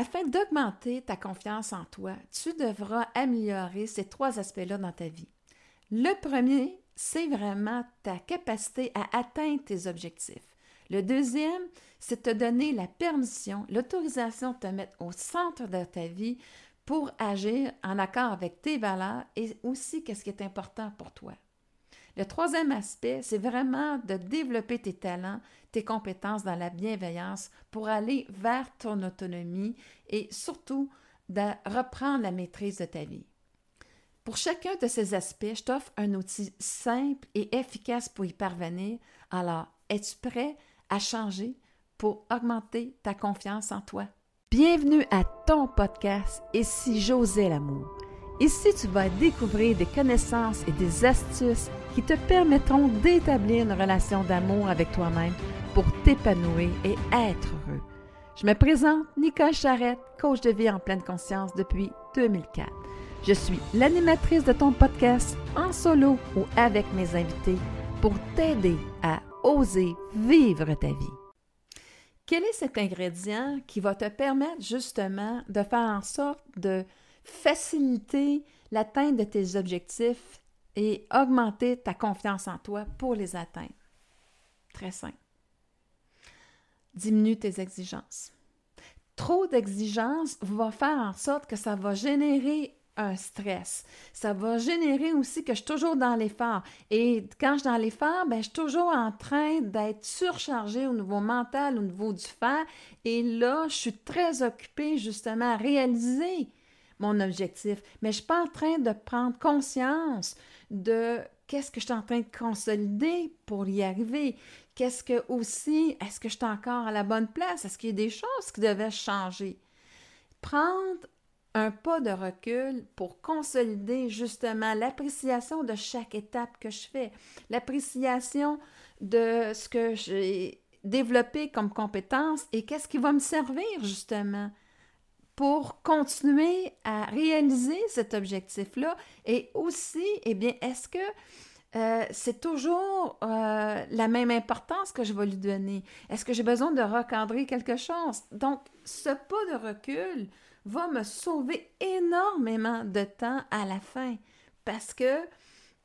Afin d'augmenter ta confiance en toi, tu devras améliorer ces trois aspects-là dans ta vie. Le premier, c'est vraiment ta capacité à atteindre tes objectifs. Le deuxième, c'est te donner la permission, l'autorisation de te mettre au centre de ta vie pour agir en accord avec tes valeurs et aussi qu'est-ce qui est important pour toi. Le troisième aspect, c'est vraiment de développer tes talents, tes compétences dans la bienveillance pour aller vers ton autonomie et surtout de reprendre la maîtrise de ta vie. Pour chacun de ces aspects, je t'offre un outil simple et efficace pour y parvenir. Alors, es-tu prêt à changer pour augmenter ta confiance en toi? Bienvenue à ton podcast Et si j'osais l'amour? Ici, tu vas découvrir des connaissances et des astuces qui te permettront d'établir une relation d'amour avec toi-même pour t'épanouir et être heureux. Je me présente Nicole Charrette, coach de vie en pleine conscience depuis 2004. Je suis l'animatrice de ton podcast en solo ou avec mes invités pour t'aider à oser vivre ta vie. Quel est cet ingrédient qui va te permettre justement de faire en sorte de faciliter l'atteinte de tes objectifs et augmenter ta confiance en toi pour les atteindre? Très simple. Diminue tes exigences. Trop d'exigences va faire en sorte que ça va générer un stress. Ça va générer aussi que je suis toujours dans l'effort. Et quand je suis dans l'effort, ben, je suis toujours en train d'être surchargée au niveau mental, au niveau du faire. Et là, je suis très occupée justement à réaliser mon objectif. Mais je ne suis pas en train de prendre conscience de qu'est-ce que je suis en train de consolider pour y arriver. Qu'est-ce que aussi, est-ce que je suis encore à la bonne place? Est-ce qu'il y a des choses qui devaient changer? Prendre un pas de recul pour consolider justement l'appréciation de chaque étape que je fais, l'appréciation de ce que j'ai développé comme compétence et qu'est-ce qui va me servir justement pour continuer à réaliser cet objectif-là et aussi, eh bien, est-ce que euh, c'est toujours euh, la même importance que je vais lui donner? Est-ce que j'ai besoin de recadrer quelque chose? Donc, ce pas de recul va me sauver énormément de temps à la fin parce que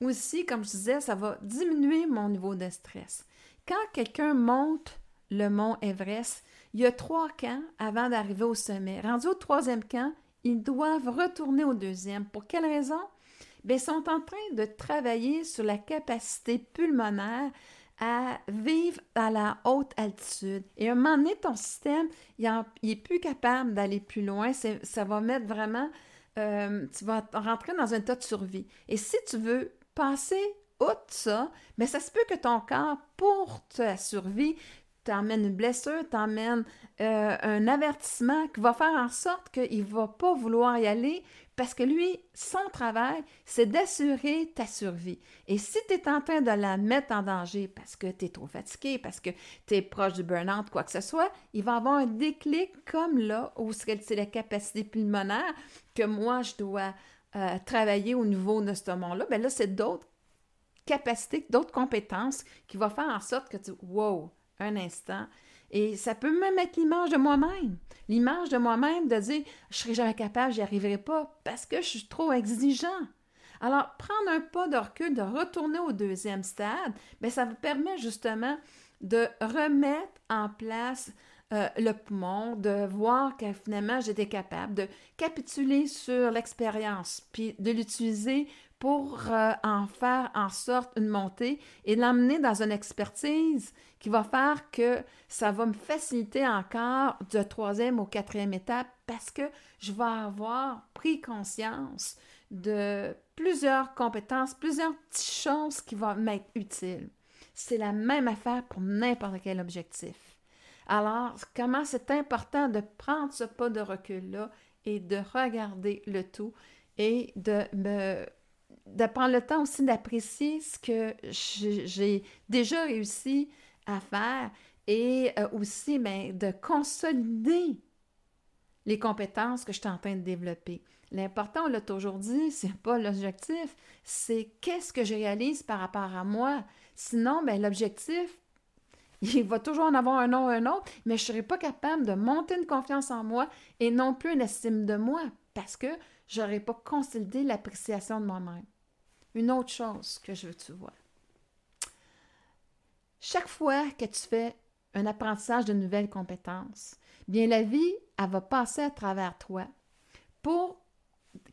aussi, comme je disais, ça va diminuer mon niveau de stress. Quand quelqu'un monte le mont Everest, il y a trois camps avant d'arriver au sommet. Rendu au troisième camp, ils doivent retourner au deuxième. Pour quelle raison? Bien, ils sont en train de travailler sur la capacité pulmonaire à vivre à la haute altitude. Et à un moment donné, ton système, il n'est plus capable d'aller plus loin. Ça va mettre vraiment, euh, tu vas rentrer dans un tas de survie. Et si tu veux passer outre ça, mais ça se peut que ton corps, pour ta survie, t'emmène une blessure, t'emmène euh, un avertissement qui va faire en sorte qu'il ne va pas vouloir y aller parce que lui, son travail, c'est d'assurer ta survie. Et si tu es en train de la mettre en danger parce que tu es trop fatigué, parce que tu es proche du burn-out, quoi que ce soit, il va avoir un déclic comme là où c'est la capacité pulmonaire que moi, je dois euh, travailler au niveau de ce moment-là. Bien là, c'est d'autres capacités, d'autres compétences qui vont faire en sorte que tu, wow, un instant, et ça peut même être l'image de moi-même. L'image de moi-même de dire je serai jamais capable, j'y arriverai pas parce que je suis trop exigeant. Alors, prendre un pas de recul, de retourner au deuxième stade, bien, ça vous permet justement de remettre en place euh, le poumon, de voir que finalement j'étais capable de capituler sur l'expérience, puis de l'utiliser pour euh, en faire en sorte une montée et l'emmener dans une expertise qui va faire que ça va me faciliter encore de troisième au quatrième étape parce que je vais avoir pris conscience de plusieurs compétences, plusieurs petites choses qui vont m'être utiles. C'est la même affaire pour n'importe quel objectif. Alors, comment c'est important de prendre ce pas de recul-là et de regarder le tout et de me de prendre le temps aussi d'apprécier ce que j'ai déjà réussi à faire et euh, aussi ben, de consolider les compétences que je suis en train de développer. L'important, on l'a toujours dit, c'est pas l'objectif, c'est qu'est-ce que je réalise par rapport à moi. Sinon, ben, l'objectif, Il va toujours en avoir un nom, un autre, mais je ne serai pas capable de monter une confiance en moi et non plus une estime de moi parce que je n'aurai pas consolidé l'appréciation de moi-même. Une autre chose que je veux que tu vois. Chaque fois que tu fais un apprentissage de nouvelles compétences, bien la vie, elle va passer à travers toi pour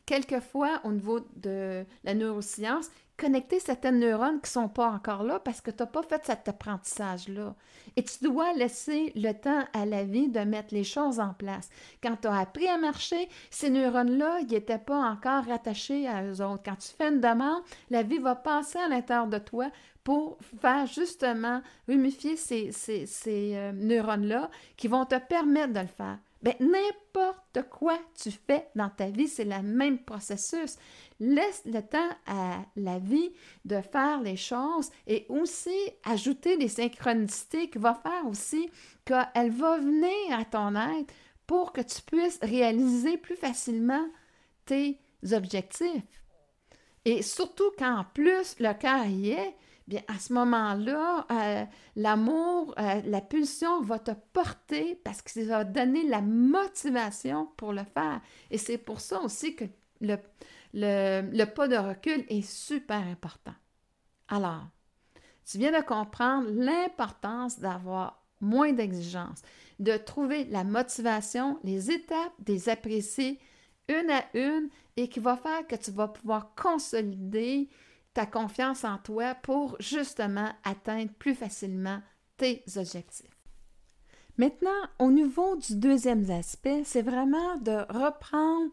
quelquefois au niveau de la neuroscience, connecter certaines neurones qui ne sont pas encore là parce que tu n'as pas fait cet apprentissage-là. Et tu dois laisser le temps à la vie de mettre les choses en place. Quand tu as appris à marcher, ces neurones-là, ils n'étaient pas encore rattachés à eux autres. Quand tu fais une demande, la vie va passer à l'intérieur de toi pour faire justement humifier ces, ces, euh, neurones-là qui vont te permettre de le faire. Bien, n'importe quoi tu fais dans ta vie, c'est le même processus. Laisse le temps à la vie de faire les choses et aussi ajouter des synchronicités qui vont faire aussi qu'elle va venir à ton aide pour que tu puisses réaliser plus facilement tes objectifs. Et surtout quand en plus le cœur y est, bien à ce moment-là, euh, l'amour, euh, la pulsion va te porter parce que ça va donner la motivation pour le faire. Et c'est pour ça aussi que le, le, pas de recul est super important. Alors, tu viens de comprendre l'importance d'avoir moins d'exigences, de trouver la motivation, les étapes, des apprécier une à une et qui va faire que tu vas pouvoir consolider ta confiance en toi pour justement atteindre plus facilement tes objectifs. Maintenant, au niveau du deuxième aspect, c'est vraiment de reprendre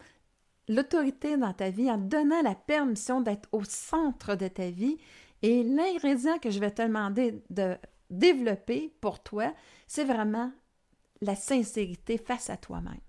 l'autorité dans ta vie en donnant la permission d'être au centre de ta vie. Et l'ingrédient que je vais te demander de développer pour toi, c'est vraiment la sincérité face à toi-même.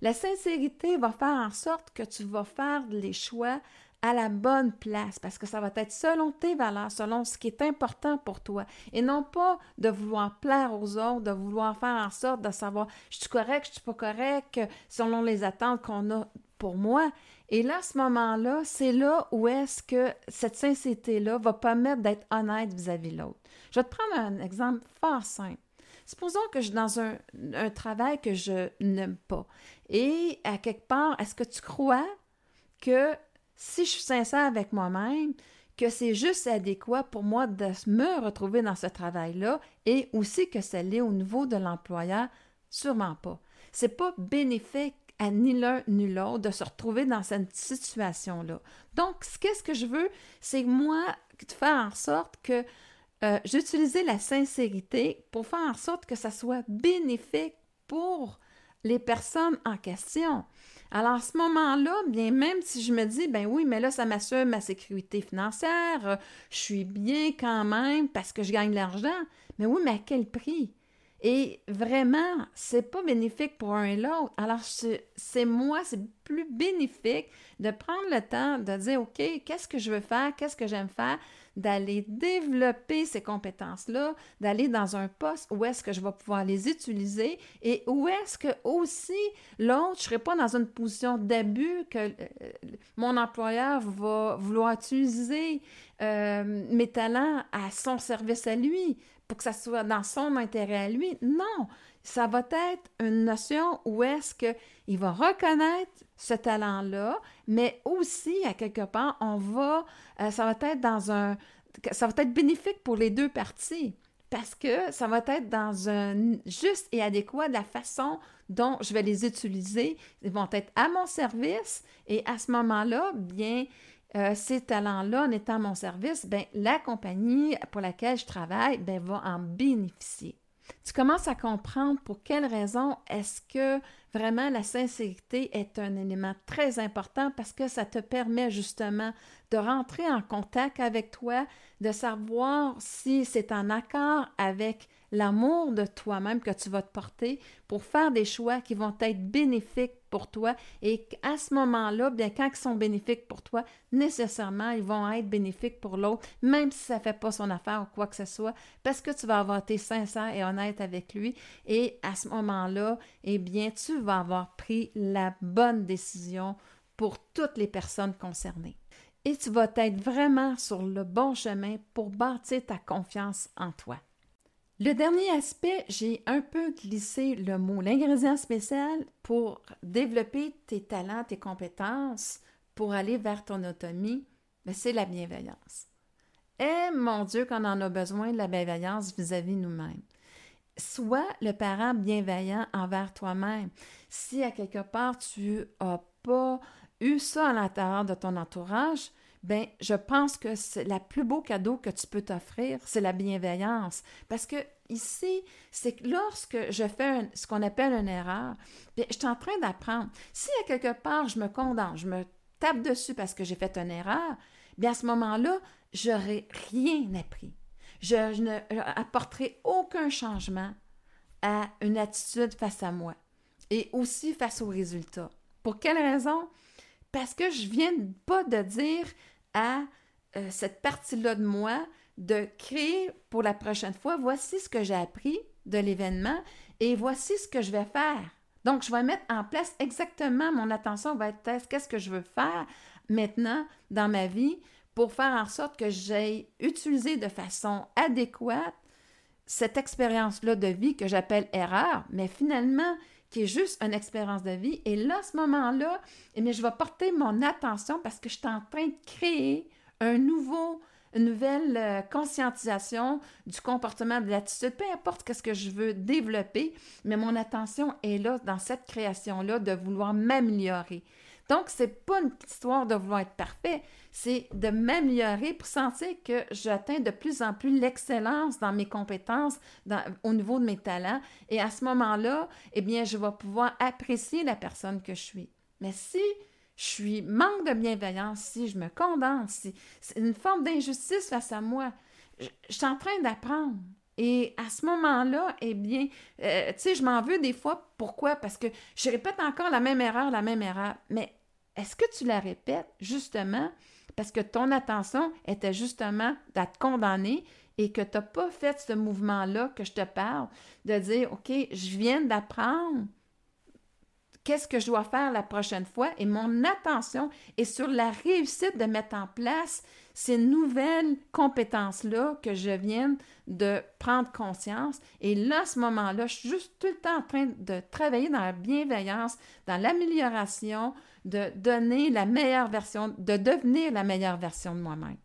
La sincérité va faire en sorte que tu vas faire les choix à la bonne place parce que ça va être selon tes valeurs, selon ce qui est important pour toi et non pas de vouloir plaire aux autres, de vouloir faire en sorte de savoir je suis correct, je suis pas correct selon les attentes qu'on a pour moi. Et là, à ce moment-là, c'est là où est-ce que cette sincérité-là va permettre d'être honnête vis-à-vis de l'autre. Je vais te prendre un exemple fort simple. Supposons que je suis dans un, un travail que je n'aime pas. Et à quelque part, est-ce que tu crois que si je suis sincère avec moi-même, que c'est juste adéquat pour moi de me retrouver dans ce travail-là et aussi que ça l'est au niveau de l'employeur, sûrement pas. C'est pas bénéfique à ni l'un ni l'autre de se retrouver dans cette situation-là. Donc, qu'est-ce que je veux? C'est moi de faire en sorte que euh, j'utilise la sincérité pour faire en sorte que ça soit bénéfique pour les personnes en question. Alors, à ce moment-là, bien, même si je me dis, ben oui, mais là, ça m'assure ma sécurité financière, euh, je suis bien quand même parce que je gagne de l'argent. Mais oui, mais à quel prix? Et vraiment, c'est pas bénéfique pour un et l'autre. Alors, c'est moi, c'est plus bénéfique de prendre le temps de dire, OK, qu'est-ce que je veux faire? Qu'est-ce que j'aime faire? D'aller développer ces compétences-là, d'aller dans un poste où est-ce que je vais pouvoir les utiliser et où est-ce que aussi l'autre, je ne serai pas dans une position d'abus que euh, mon employeur va vouloir utiliser euh, mes talents à son service à lui pour que ça soit dans son intérêt à lui. Non, ça va être une notion où est-ce qu'il va reconnaître ce talent-là, mais aussi, à quelque part, on va, euh, ça va être dans un, ça va être bénéfique pour les deux parties parce que ça va être dans un juste et adéquat de la façon dont je vais les utiliser. Ils vont être à mon service et à ce moment-là, bien, euh, ces talents-là, en étant à mon service, bien, la compagnie pour laquelle je travaille bien, va en bénéficier tu commences à comprendre pour quelles raisons est-ce que vraiment la sincérité est un élément très important parce que ça te permet justement de rentrer en contact avec toi, de savoir si c'est en accord avec l'amour de toi-même que tu vas te porter pour faire des choix qui vont être bénéfiques pour toi et à ce moment-là, bien quand ils sont bénéfiques pour toi, nécessairement ils vont être bénéfiques pour l'autre, même si ça ne fait pas son affaire ou quoi que ce soit, parce que tu vas avoir été sincère et honnête avec lui et à ce moment-là, eh bien tu vas avoir pris la bonne décision pour toutes les personnes concernées. Et tu vas être vraiment sur le bon chemin pour bâtir ta confiance en toi. Le dernier aspect, j'ai un peu glissé le mot. L'ingrédient spécial pour développer tes talents, tes compétences, pour aller vers ton autonomie, ben, c'est la bienveillance. Eh mon Dieu, qu'on en a besoin de la bienveillance vis-à-vis nous-mêmes. Sois le parent bienveillant envers toi-même. Si à quelque part tu n'as pas eu ça à l'intérieur de ton entourage, ben je pense que c'est le plus beau cadeau que tu peux t'offrir, c'est la bienveillance. Parce que ici, c'est que lorsque je fais ce qu'on appelle une erreur, bien, je suis en train d'apprendre. Si à quelque part je me condamne, je me tape dessus parce que j'ai fait une erreur, bien à ce moment-là, j'aurai rien appris. Je, je ne apporterai aucun changement à une attitude face à moi et aussi face aux résultats. Pour quelle raison? Parce que je viens pas de dire à euh, cette partie-là de moi de créer pour la prochaine fois, voici ce que j'ai appris de l'événement et voici ce que je vais faire. Donc, je vais mettre en place exactement, mon attention va être qu'est-ce que je veux faire maintenant dans ma vie pour faire en sorte que j'ai utilisé de façon adéquate cette expérience-là de vie que j'appelle erreur, mais finalement, qui est juste une expérience de vie. Et là, à ce moment-là, eh je vais porter mon attention parce que je suis en train de créer une nouvelle euh, conscientisation du comportement, de l'attitude, peu importe ce que je veux développer, mais mon attention est là dans cette création-là de vouloir m'améliorer. Donc, c'est pas une histoire de vouloir être parfait, c'est de m'améliorer pour sentir que j'atteins de plus en plus l'excellence dans mes compétences, au niveau de mes talents. Et à ce moment-là, eh bien, je vais pouvoir apprécier la personne que je suis. Mais si je suis manque de bienveillance, si je me condamne, si c'est une forme d'injustice face à moi, je, suis en train d'apprendre. Et à ce moment-là, eh bien, euh, tu sais, je m'en veux des fois. Pourquoi? Parce que je répète encore la même erreur, la même erreur. Mais est-ce que tu la répètes justement parce que ton attention était justement d'être condamné et que tu n'as pas fait ce mouvement-là que je te parle, de dire, OK, je viens d'apprendre qu'est-ce que je dois faire la prochaine fois et mon attention est sur la réussite de mettre en place ces nouvelles compétences-là que je viens de prendre conscience. Et là, à ce moment-là, je suis juste tout le temps en train de travailler dans la bienveillance, dans l'amélioration, de donner la meilleure version, de devenir la meilleure version de moi-même.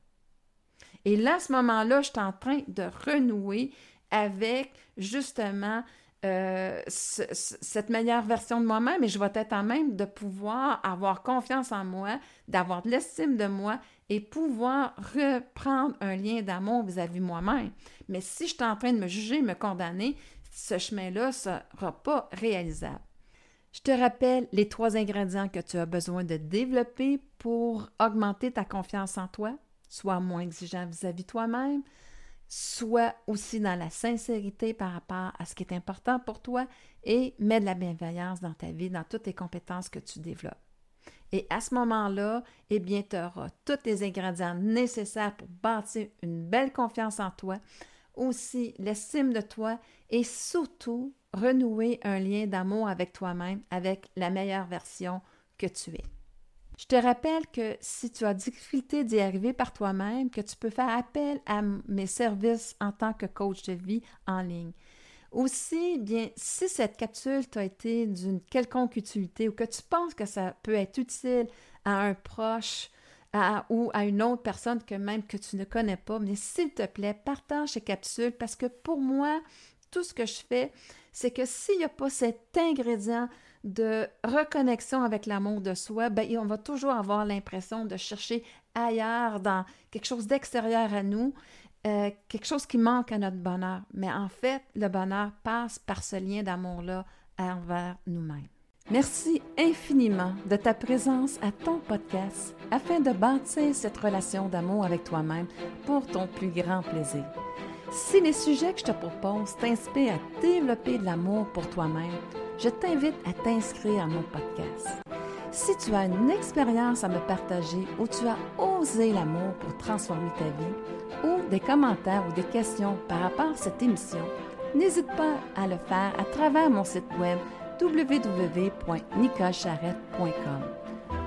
Et là, à ce moment-là, je suis en train de renouer avec justement euh, cette meilleure version de moi-même et je vais être en même de pouvoir avoir confiance en moi, d'avoir de l'estime de moi et pouvoir reprendre un lien d'amour vis-à-vis moi-même. Mais si je suis en train de me juger, me condamner, ce chemin-là ne sera pas réalisable. Je te rappelle les trois ingrédients que tu as besoin de développer pour augmenter ta confiance en toi. Sois moins exigeant vis-à-vis toi-même. Sois aussi dans la sincérité par rapport à ce qui est important pour toi et mets de la bienveillance dans ta vie, dans toutes tes compétences que tu développes. Et à ce moment-là, eh bien, tu auras tous les ingrédients nécessaires pour bâtir une belle confiance en toi, aussi l'estime de toi et surtout renouer un lien d'amour avec toi-même, avec la meilleure version que tu es. Je te rappelle que si tu as difficulté d'y arriver par toi-même, que tu peux faire appel à mes services en tant que coach de vie en ligne. Aussi, bien, si cette capsule t'a été d'une quelconque utilité ou que tu penses que ça peut être utile à un proche ou à une autre personne que même que tu ne connais pas, mais s'il te plaît, partage ces capsules parce que pour moi, tout ce que je fais, c'est que s'il n'y a pas cet ingrédient de reconnexion avec l'amour de soi, ben, on va toujours avoir l'impression de chercher ailleurs, dans quelque chose d'extérieur à nous, euh, quelque chose qui manque à notre bonheur. Mais en fait, le bonheur passe par ce lien d'amour-là envers nous-mêmes. Merci infiniment de ta présence à ton podcast afin de bâtir cette relation d'amour avec toi-même pour ton plus grand plaisir. Si les sujets que je te propose t'inspirent à développer de l'amour pour toi-même, je t'invite à t'inscrire à mon podcast. Si tu as une expérience à me partager où tu as osé l'amour pour transformer ta vie, ou des commentaires ou des questions par rapport à cette émission, n'hésite pas à le faire à travers mon site web www.nicolecharrette.com.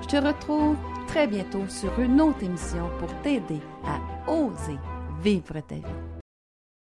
Je te retrouve très bientôt sur une autre émission pour t'aider à oser vivre ta vie.